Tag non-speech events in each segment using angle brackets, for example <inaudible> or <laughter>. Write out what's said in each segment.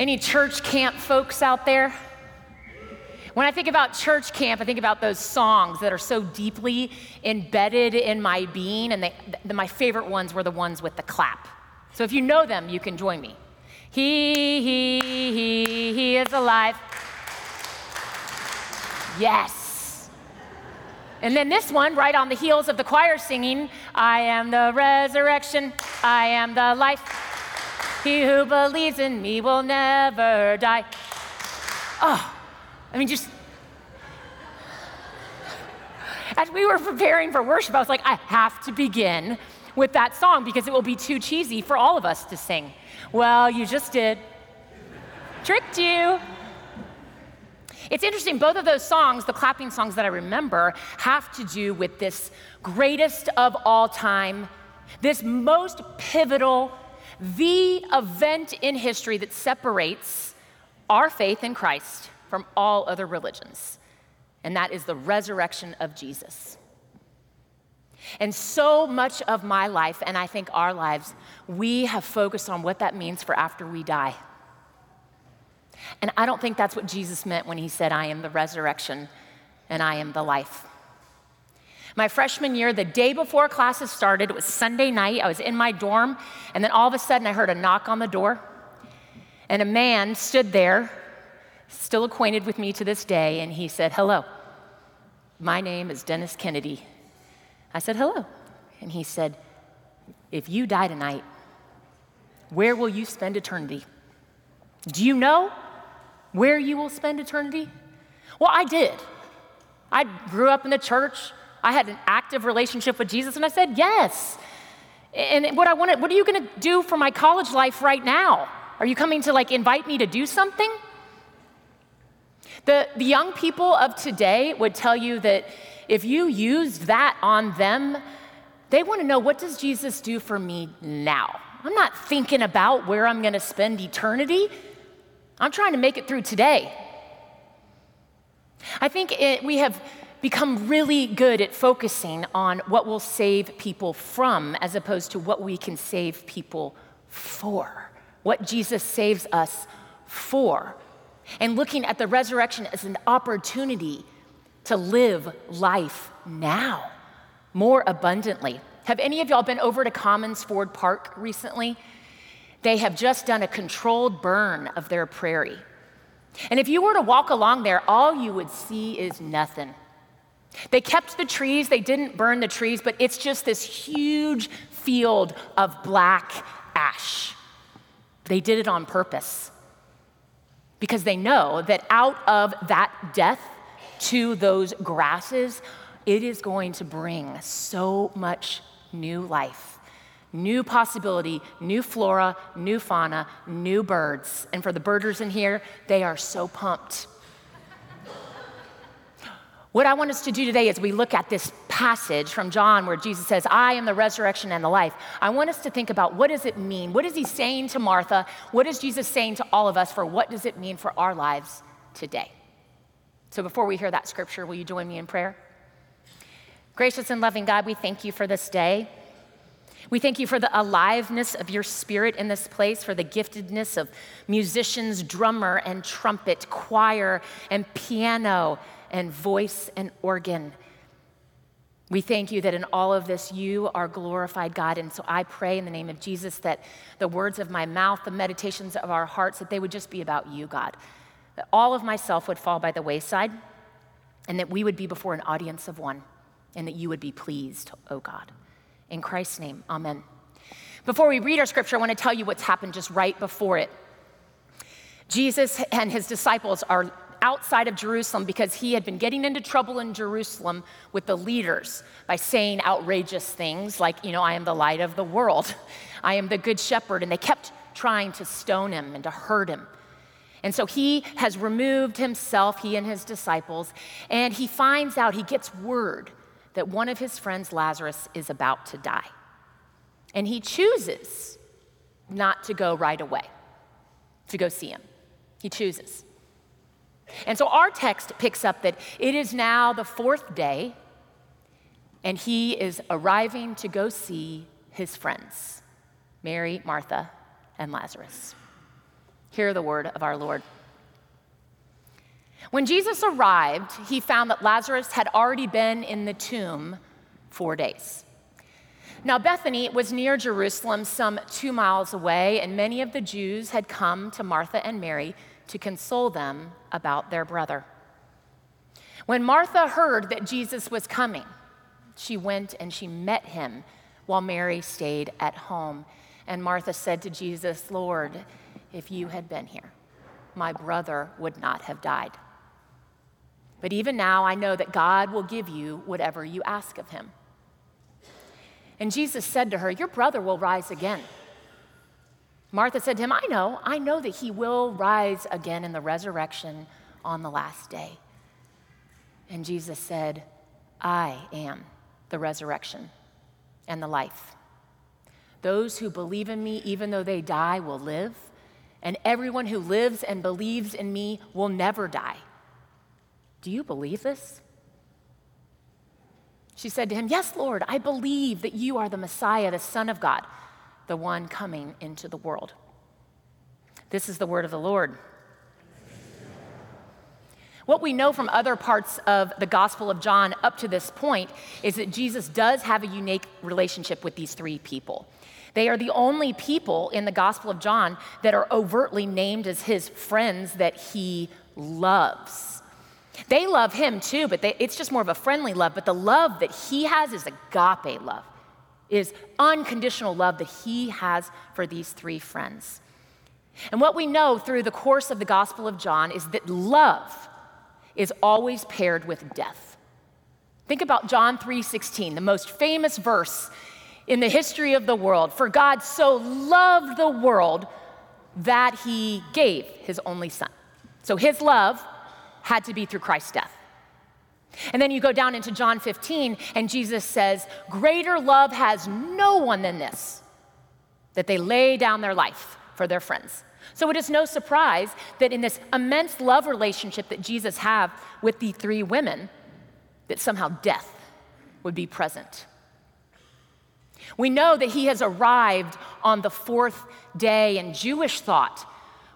Any church camp folks out there? When I think about church camp, I think about those songs that are so deeply embedded in my being, and they, the, my favorite ones were the ones with the clap. So if you know them, you can join me. He, he, he, he is alive. Yes. And then this one, right on the heels of the choir singing, I am the resurrection, I am the life. He who believes in me will never die. Oh, I mean, just as we were preparing for worship, I was like, I have to begin with that song because it will be too cheesy for all of us to sing. Well, you just did. Tricked you. It's interesting, both of those songs, the clapping songs that I remember, have to do with this greatest of all time, this most pivotal, the event in history that separates our faith in Christ from all other religions, and that is the resurrection of Jesus. And so much of my life, and I think our lives, we have focused on what that means for after we die. And I don't think that's what Jesus meant when he said, I am the resurrection and I am the life. My freshman year, the day before classes started, it was Sunday night. I was in my dorm, and then all of a sudden I heard a knock on the door. And a man stood there still acquainted with me to this day, and he said, Hello, my name is Dennis Kennedy. I said, Hello. And he said, If you die tonight, where will you spend eternity? Do you know where you will spend eternity? Well, I did. I grew up in the church. I had an active relationship with Jesus, and I said, Yes. And what I wanted, what are you going to do for my college life right now? Are you coming to like invite me to do something? The, the young people of today would tell you that if you used that on them, they want to know what does Jesus do for me now? I'm not thinking about where I'm going to spend eternity. I'm trying to make it through today. I think it, we have become really good at focusing on what will save people from as opposed to what we can save people for, what Jesus saves us for and looking at the resurrection as an opportunity to live life now more abundantly. Have any of y'all been over to Commons Ford Park recently? They have just done a controlled burn of their prairie. And if you were to walk along there, all you would see is nothing. They kept the trees, they didn't burn the trees, but it's just this huge field of black ash. They did it on purpose because they know that out of that death to those grasses, it is going to bring so much new life, new possibility, new flora, new fauna, new birds. And for the birders in here, they are so pumped what I want us to do today is we look at this passage from John where Jesus says, I am the resurrection and the life. I want us to think about what does it mean? What is he saying to Martha? What is Jesus saying to all of us for what does it mean for our lives today? So before we hear that scripture, will you join me in prayer? Gracious and loving God, we thank you for this day. We thank you for the aliveness of your spirit in this place, for the giftedness of musicians, drummer and trumpet, choir and piano and voice and organ. We thank you that in all of this, you are glorified, God. And so I pray in the name of Jesus that the words of my mouth, the meditations of our hearts, that they would just be about you, God. That all of myself would fall by the wayside, and that we would be before an audience of one, and that you would be pleased, oh God. In Christ's name, amen. Before we read our scripture, I want to tell you what's happened just right before it. Jesus and his disciples are outside of Jerusalem because he had been getting into trouble in Jerusalem with the leaders by saying outrageous things like, you know, I am the light of the world, <laughs> I am the good shepherd. And they kept trying to stone him and to hurt him. And so he has removed himself, he and his disciples, and he finds out, he gets word that one of his friends, Lazarus, is about to die. And he chooses not to go right away to go see him. He chooses. And so our text picks up that it is now the fourth day, and he is arriving to go see his friends, Mary, Martha, and Lazarus. Hear the word of our Lord. When Jesus arrived, he found that Lazarus had already been in the tomb four days. Now, Bethany was near Jerusalem, some two miles away, and many of the Jews had come to Martha and Mary to console them about their brother. When Martha heard that Jesus was coming, she went and she met him while Mary stayed at home. And Martha said to Jesus, Lord, if you had been here, my brother would not have died. But even now, I know that God will give you whatever you ask of him. And Jesus said to her, Your brother will rise again. Martha said to him, I know, I know that he will rise again in the resurrection on the last day. And Jesus said, I am the resurrection and the life. Those who believe in me, even though they die, will live, and everyone who lives and believes in me will never die. Do you believe this? She said to him, Yes, Lord, I believe that you are the Messiah, the Son of God, the one coming into the world. This is the word of the Lord. What we know from other parts of the Gospel of John up to this point is that Jesus does have a unique relationship with these three people. They are the only people in the Gospel of John that are overtly named as his friends that he loves. They love him too, but they, it's just more of a friendly love. But the love that he has is agape love, is unconditional love that he has for these three friends. And what we know through the course of the Gospel of John is that love is always paired with death. Think about John 3:16, the most famous verse in the history of the world. For God so loved the world that he gave his only son. So his love had to be through Christ's death. And then you go down into John 15, and Jesus says, Greater love has no one than this, that they lay down their life for their friends. So it is no surprise that in this immense love relationship that Jesus had with the three women, that somehow death would be present. We know that he has arrived on the fourth day, and Jewish thought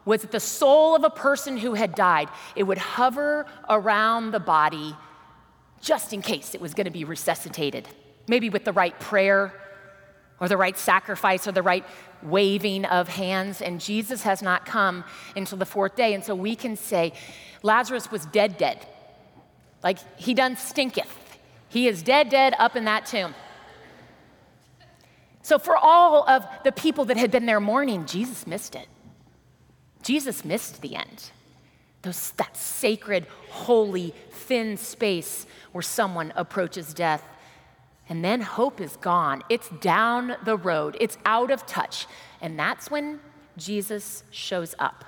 was that the soul of a person who had died, it would hover around the body just in case it was going to be resuscitated, maybe with the right prayer or the right sacrifice or the right waving of hands. And Jesus has not come until the fourth day. And so we can say, Lazarus was dead, dead. Like he done stinketh. He is dead, dead up in that tomb. So, for all of the people that had been there mourning, Jesus missed it. Jesus missed the end. Those, that sacred, holy, thin space where someone approaches death. And then hope is gone. It's down the road, it's out of touch. And that's when Jesus shows up.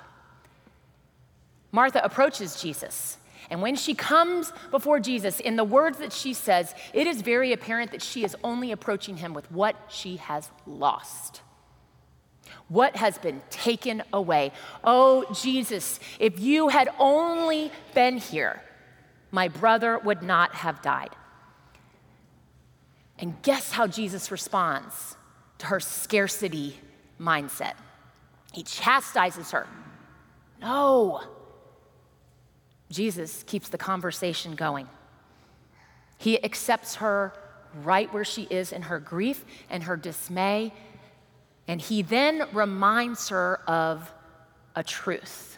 Martha approaches Jesus. And when she comes before Jesus, in the words that she says, it is very apparent that she is only approaching him with what she has lost. What has been taken away? Oh, Jesus, if you had only been here, my brother would not have died. And guess how Jesus responds to her scarcity mindset? He chastises her. No, Jesus keeps the conversation going. He accepts her right where she is in her grief and her dismay, and he then reminds her of a truth.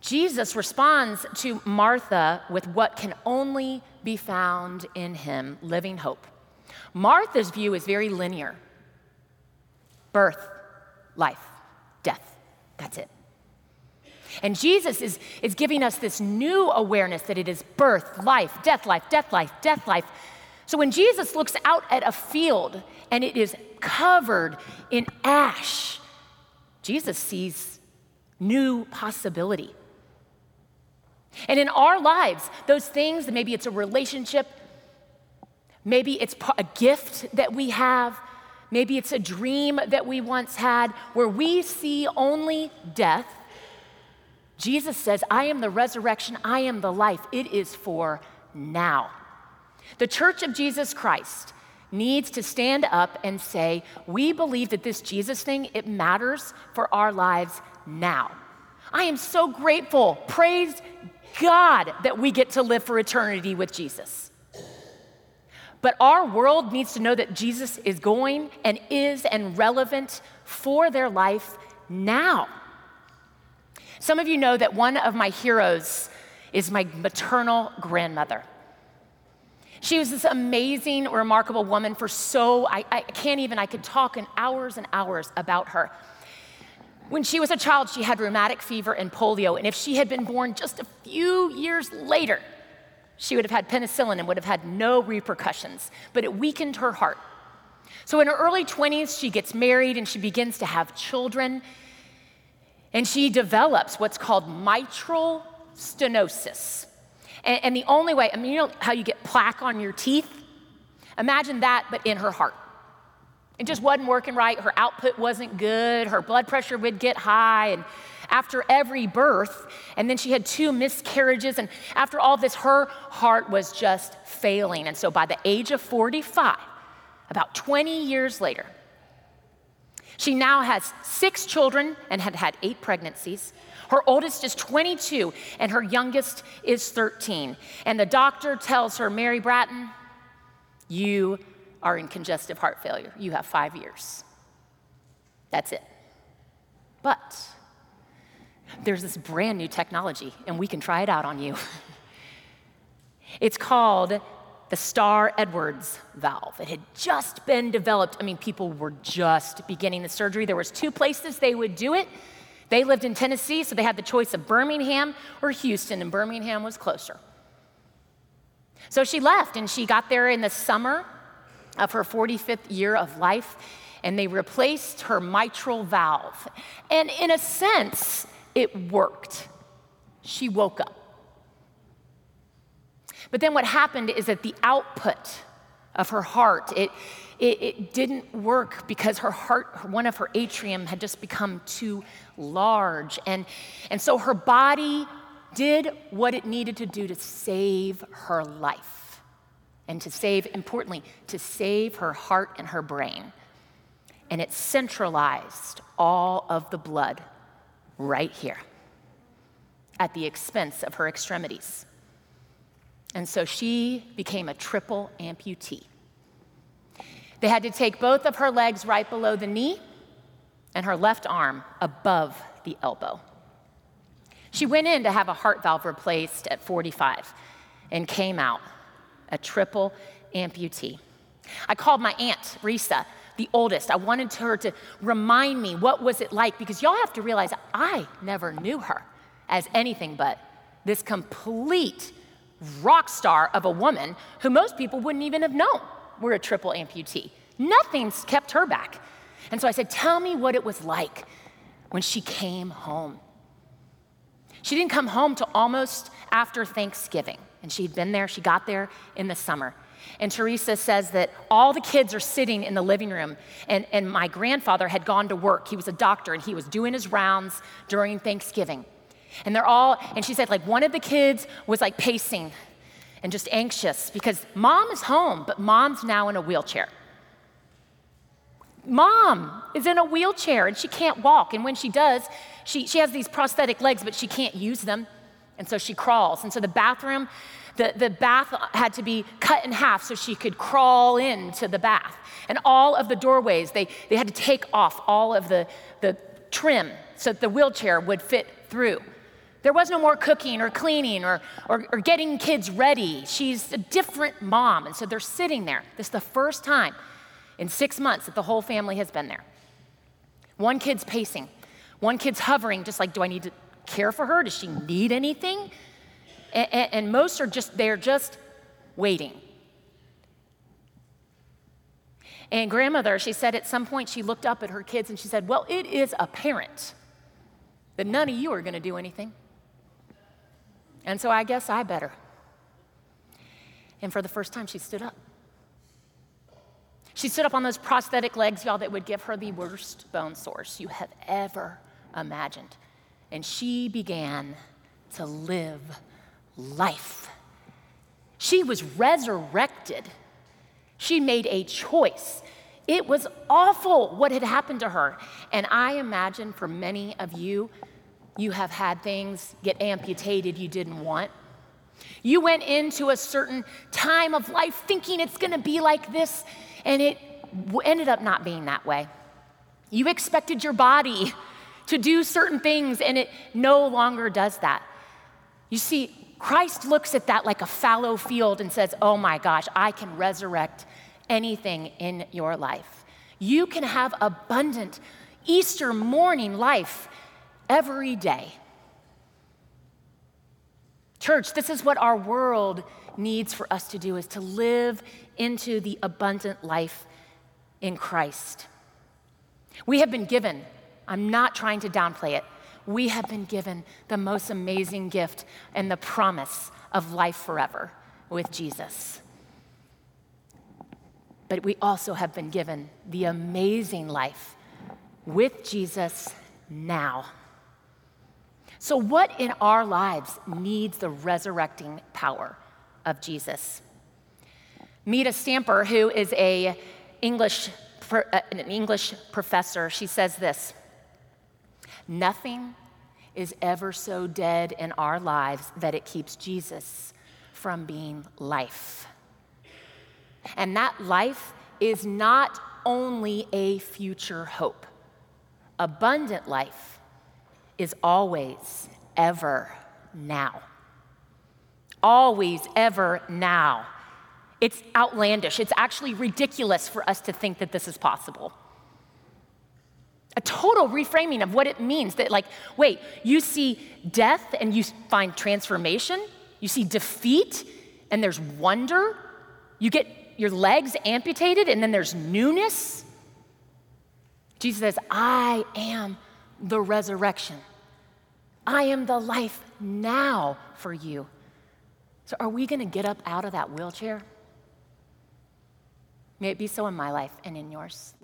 Jesus responds to Martha with what can only be found in him living hope. Martha's view is very linear birth, life, death. That's it. And Jesus is, is giving us this new awareness that it is birth, life, death, life, death, life, death, life. So when Jesus looks out at a field and it is covered in ash, Jesus sees new possibility. And in our lives, those things, maybe it's a relationship, maybe it's a gift that we have, maybe it's a dream that we once had, where we see only death Jesus says, I am the resurrection, I am the life. It is for now. The church of Jesus Christ needs to stand up and say, We believe that this Jesus thing, it matters for our lives now. I am so grateful. Praise God that we get to live for eternity with Jesus. But our world needs to know that Jesus is going and is and relevant for their life now. Some of you know that one of my heroes is my maternal grandmother. She was this amazing, remarkable woman for so, I, I can't even, I could talk in hours and hours about her. When she was a child, she had rheumatic fever and polio, and if she had been born just a few years later, she would have had penicillin and would have had no repercussions, but it weakened her heart. So in her early 20s, she gets married and she begins to have children, and she develops what's called mitral stenosis. And, and the only way, I mean, you know how you get plaque on your teeth? Imagine that, but in her heart. It just wasn't working right. Her output wasn't good. Her blood pressure would get high. And after every birth, and then she had two miscarriages. And after all this, her heart was just failing. And so by the age of 45, about 20 years later, she now has six children and had had eight pregnancies. Her oldest is 22 and her youngest is 13. And the doctor tells her, Mary Bratton, you are in congestive heart failure. You have five years. That's it. But there's this brand new technology, and we can try it out on you. <laughs> it's called the Starr Edwards valve. It had just been developed. I mean, people were just beginning the surgery. There was two places they would do it. They lived in Tennessee, so they had the choice of Birmingham or Houston, and Birmingham was closer. So she left, and she got there in the summer of her 45th year of life, and they replaced her mitral valve. And in a sense, it worked. She woke up. But then what happened is that the output of her heart, it, it, it, didn't work because her heart, one of her atrium had just become too large. And, and so her body did what it needed to do to save her life and to save, importantly, to save her heart and her brain. And it centralized all of the blood right here at the expense of her extremities. And so she became a triple amputee. They had to take both of her legs right below the knee and her left arm above the elbow. She went in to have a heart valve replaced at 45 and came out a triple amputee. I called my aunt, Risa, the oldest. I wanted her to remind me what was it like because y'all have to realize I never knew her as anything but this complete rock star of a woman who most people wouldn't even have known were a triple amputee. Nothing's kept her back. And so I said, Tell me what it was like when she came home. She didn't come home till almost after Thanksgiving. And she'd been there, she got there in the summer. And Teresa says that all the kids are sitting in the living room, and, and my grandfather had gone to work. He was a doctor, and he was doing his rounds during Thanksgiving. And they're all, and she said, like, one of the kids was like pacing and just anxious because mom is home, but mom's now in a wheelchair. Mom is in a wheelchair and she can't walk. And when she does, she, she has these prosthetic legs, but she can't use them. And so she crawls. And so the bathroom, the, the bath had to be cut in half so she could crawl into the bath. And all of the doorways, they, they had to take off all of the, the trim so that the wheelchair would fit through. There was no more cooking or cleaning or, or, or getting kids ready. She's a different mom. And so they're sitting there. This is the first time in six months that the whole family has been there. One kid's pacing, one kid's hovering, just like, do I need to care for her? Does she need anything? And, and, and most are just, they're just waiting. And grandmother, she said at some point she looked up at her kids and she said, Well, it is apparent that none of you are going to do anything. And so I guess I better. And for the first time, she stood up. She stood up on those prosthetic legs, y'all, that would give her the worst bone source you have ever imagined and she began to live life. She was resurrected. She made a choice. It was awful what had happened to her. And I imagine for many of you, you have had things get amputated you didn't want. You went into a certain time of life thinking it's gonna be like this, and it ended up not being that way. You expected your body to do certain things, and it no longer does that. You see, Christ looks at that like a fallow field and says, Oh my gosh, I can resurrect anything in your life. You can have abundant Easter morning life every day. Church, this is what our world needs for us to do is to live into the abundant life in Christ. We have been given, I'm not trying to downplay it, we have been given the most amazing gift and the promise of life forever with Jesus. But we also have been given the amazing life with Jesus now. So, what in our lives needs the resurrecting power of Jesus? Meda Stamper, who is a English, uh, an English professor. She says this Nothing is ever so dead in our lives that it keeps Jesus from being life. And that life is not only a future hope, abundant life is always, ever now. Always, ever now. It's outlandish. It's actually ridiculous for us to think that this is possible. A total reframing of what it means that, like, wait, you see death and you find transformation, you see defeat and there's wonder, you get your legs amputated and then there's newness. Jesus says, I am the resurrection. I am the life now for you. So, are we going to get up out of that wheelchair? May it be so in my life and in yours.